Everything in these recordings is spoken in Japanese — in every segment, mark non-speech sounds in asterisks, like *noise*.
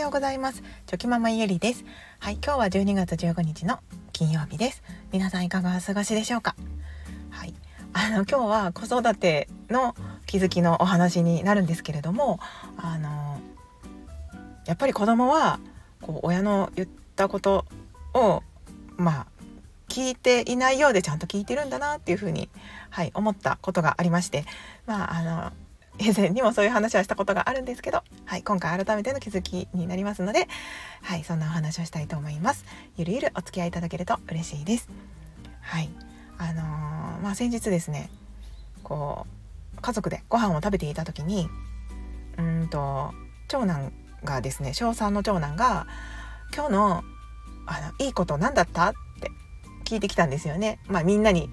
ようございます。チョキママゆりです。はい今日は12月15日の金曜日です。皆さんいかがお過ごしでしょうか？はいあの今日は子育ての気づきのお話になるんですけれどもあのやっぱり子供はこう親の言ったことをまあ聞いていないようでちゃんと聞いてるんだなっていうふうに、はい、思ったことがありましてまああの以前にもそういう話はしたことがあるんですけど、はい、今回改めての気づきになりますので、はい、そんなお話をしたいと思います。ゆるゆるお付き合いいただけると嬉しいです。はい、あのー、まあ先日ですね、こう家族でご飯を食べていた時に、うんと長男がですね、小3の長男が今日のあのいいこと何だったって聞いてきたんですよね。まあみんなに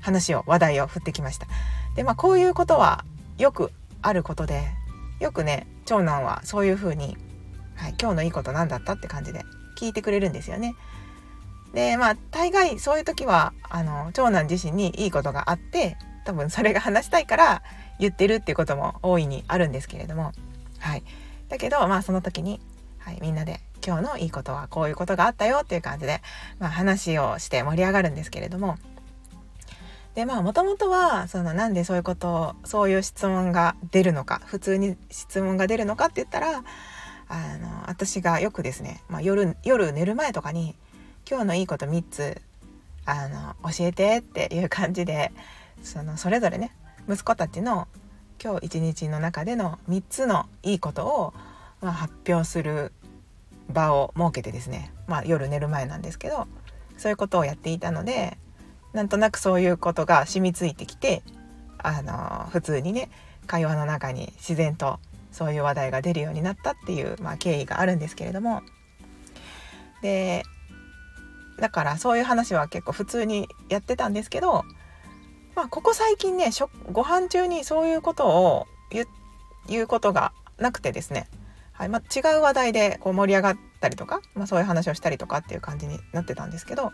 話を話題を振ってきました。でまあこういうことはよくあることでよくね長男はそういう風に、はい、今日のいいこと何だったって感じで聞いてくれるんですよね。でまあ大概そういう時はあの長男自身にいいことがあって多分それが話したいから言ってるっていうことも大いにあるんですけれども、はい、だけどまあその時に、はい、みんなで今日のいいことはこういうことがあったよっていう感じで、まあ、話をして盛り上がるんですけれどもでまあもともとはそのなんでそういうことをそういう質問が出るのか普通に質問が出るのかって言ったらあの私がよくですね、まあ、夜夜寝る前とかに「今日のいいこと3つあの教えて」っていう感じでそのそれぞれね息子たちの今日一日の中での3つのいいことを、まあ、発表する場を設けてですね、まあ、夜寝る前なんですけどそういうことをやっていたのでなんとなくそういうことが染みついてきてあの普通にね会話の中に自然とそういう話題が出るようになったっていう、まあ、経緯があるんですけれども。でだからそういう話は結構普通にやってたんですけど、まあ、ここ最近ねご飯中にそういうことを言うことがなくてですね、はいまあ、違う話題でこう盛り上がったりとか、まあ、そういう話をしたりとかっていう感じになってたんですけど、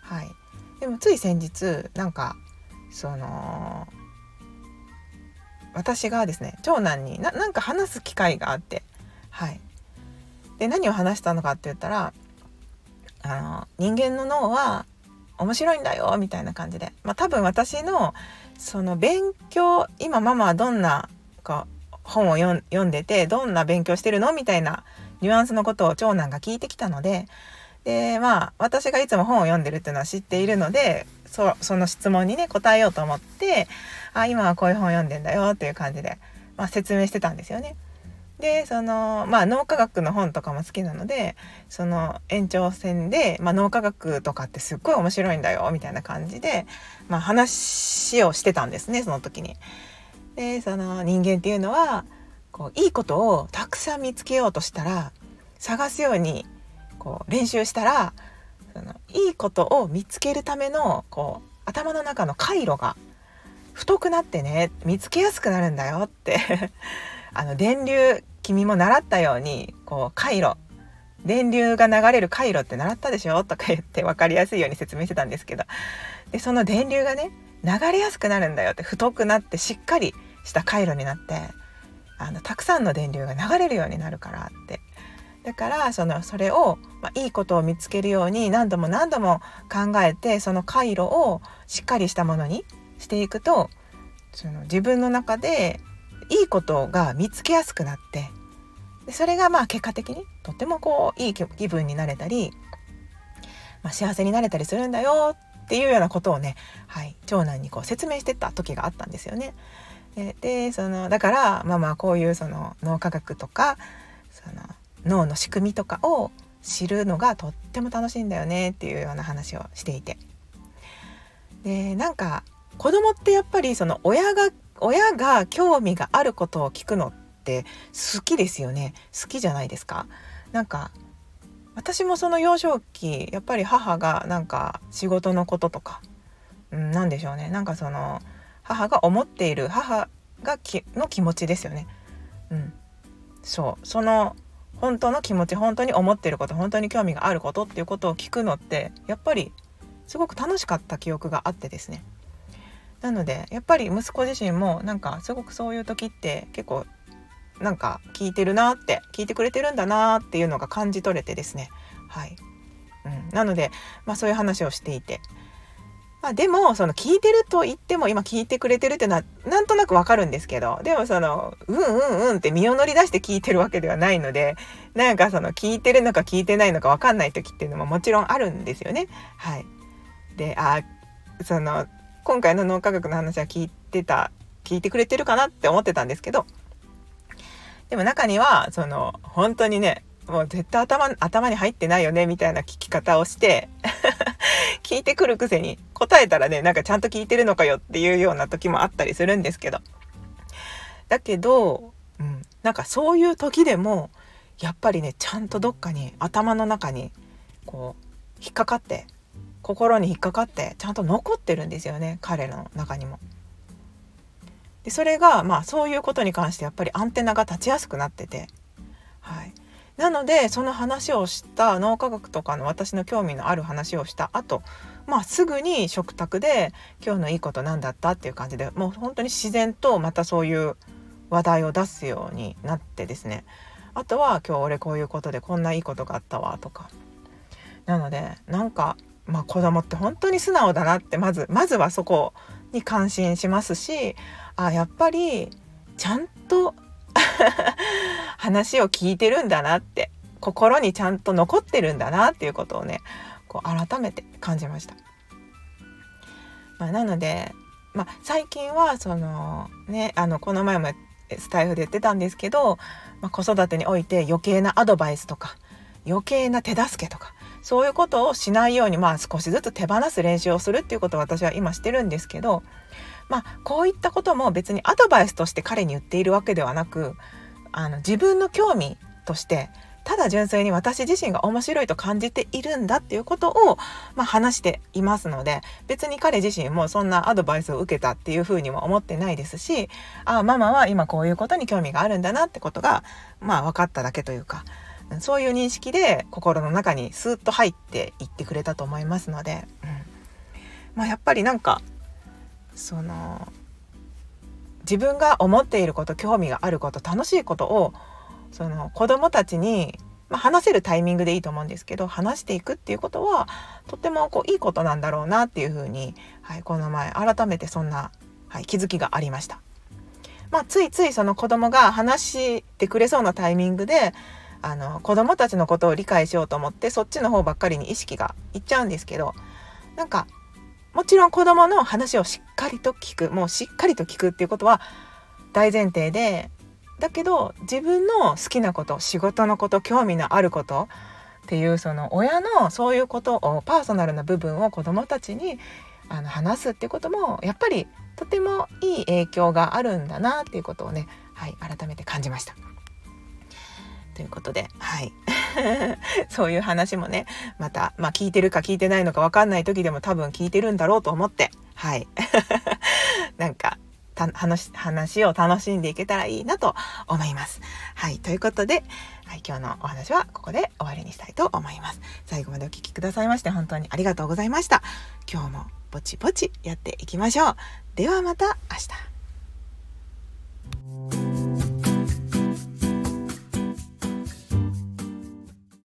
はい、でもつい先日なんかその私がですね長男になんか話す機会があってはい。で何を話したのかって言ったらあの人間の脳は面白いんだよみたいな感じで、まあ、多分私のその勉強今ママはどんなこう本を読んでてどんな勉強してるの？みたいなニュアンスのことを長男が聞いてきたのででまあ私がいつも本を読んでるっていうのは知っているのでそその質問にね答えようと思ってあ今はこういう本を読んでんだよっていう感じで、まあ、説明してたんですよね。でそのまあ脳科学の本とかも好きなのでその延長線で、まあ、脳科学とかってすっごい面白いんだよみたいな感じで、まあ、話をしてたんですねその時に。でその人間っていうのはこういいことをたくさん見つけようとしたら探すようにこう練習したらそのいいことを見つけるためのこう頭の中の回路が太くなってね見つけやすくなるんだよって *laughs* あの電流君も習ったようにこう回路電流が流れる回路って習ったでしょとか言って分かりやすいように説明してたんですけどでその電流がね流れやすくなるんだよって太くなってしっかりした回路になってあのたくさんの電流が流れるようになるからってだからそのそれを、まあ、いいことを見つけるように何度も何度も考えてその回路をしっかりしたものにしていくとその自分の中でいいことが見つけやすくなってでそれがまあ結果的にとってもこういい気分になれたり、まあ、幸せになれたりするんだよっていうようなことをね、はい、長男にこう説明してた時があったんですよね。でそのだからまあまあこういうその脳科学とかその脳の仕組みとかを知るのがとっても楽しいんだよねっていうような話をしていて。でなんか子供ってやっぱりその親が親が興味があることを聞くのって好きですよね。好きじゃないですか。なんか私もその幼少期やっぱり母がなんか仕事のこととか、うん、何でしょうね。なんかその母が思っている母がきの気持ちですよね。うん、そう。その本当の気持ち本当に思ってること本当に興味があることっていうことを聞くのってやっぱりすごく楽しかった記憶があってですね。なのでやっぱり息子自身もなんかすごくそういう時って結構なんか聞いてるなって聞いてくれてるんだなっていうのが感じ取れてですね。はい、うん、なので、まあ、そういう話をしていて。まあ、でもその聞いてると言っても今聞いてくれてるってのはなんとなくわかるんですけどでもそのうんうんうんって身を乗り出して聞いてるわけではないのでなんかその聞いてるのか聞いてないのかわかんない時っていうのももちろんあるんですよね。はい、であその今回の脳科学の話は聞いてた聞いてくれてるかなって思ってたんですけどでも中にはその本当にねもう絶対頭頭に入ってないよねみたいな聞き方をして *laughs* 聞いてくるくせに答えたらねなんかちゃんと聞いてるのかよっていうような時もあったりするんですけど。だけど、うん、なんかそういう時でもやっぱりねちゃんとどっかに頭の中にこう引っかかって心に引っかかってちゃんと残ってるんですよね彼の中にも。でそれがまあそういうことに関してやっぱりアンテナが立ちやすくなってて、はい、なのでその話をした脳科学とかの私の興味のある話をした後まあすぐに食卓で「今日のいいこと何だった?」っていう感じでもう本当に自然とまたそういう話題を出すようになってですねあとは「今日俺こういうことでこんないいことがあったわ」とかなのでなんかまあ、子供って本当に素直だなってまずまずはそこに感心しますしあやっぱりちゃんと話を聞いてるんだなって心にちゃんと残ってるんだなっていうことをねこう改めて感じました。まあ、なので、まあ、最近はそのねあのこの前もスタイフで言ってたんですけど、まあ、子育てにおいて余計なアドバイスとか余計な手助けとかそういうことをしないようにまあ少しずつ手放す練習をするっていうことを私は今してるんですけどまあこういったことも別にアドバイスとして彼に言っているわけではなくあの自分の興味としてただ純粋に私自身が面白いと感じているんだっていうことを、まあ、話していますので別に彼自身もそんなアドバイスを受けたっていうふうにも思ってないですしああママは今こういうことに興味があるんだなってことがまあ分かっただけというかそういう認識で心の中にスーッと入っていってくれたと思いますので、うん、まあ、やっぱりなんかその自分が思っていること興味があること楽しいことをその子どもたちに、まあ、話せるタイミングでいいと思うんですけど話していくっていうことはとってもこういいことなんだろうなっていうふうに、はい、この前改めてそんな、はい、気づきがありました。まあ、ついついその子供が話してくれそうなタイミングであの子供たちのことを理解しようと思ってそっちの方ばっかりに意識がいっちゃうんですけどなんかもちろん子供の話をしっかりと聞くもうしっかりと聞くっていうことは大前提でだけど自分の好きなこと仕事のこと興味のあることっていうその親のそういうことをパーソナルな部分を子どもたちにあの話すっていうこともやっぱりとてもいい影響があるんだなっていうことをね、はい、改めて感じました。ということで、はい。*laughs* そういう話もね、また、まあ聞いてるか聞いてないのか分かんない時でも多分聞いてるんだろうと思って、はい。*laughs* なんか、話話を楽しんでいけたらいいなと思います。はい。ということで、はい、今日のお話はここで終わりにしたいと思います。最後までお聴きくださいまして本当にありがとうございました。今日もぼちぼちやっていきましょう。ではまた明日。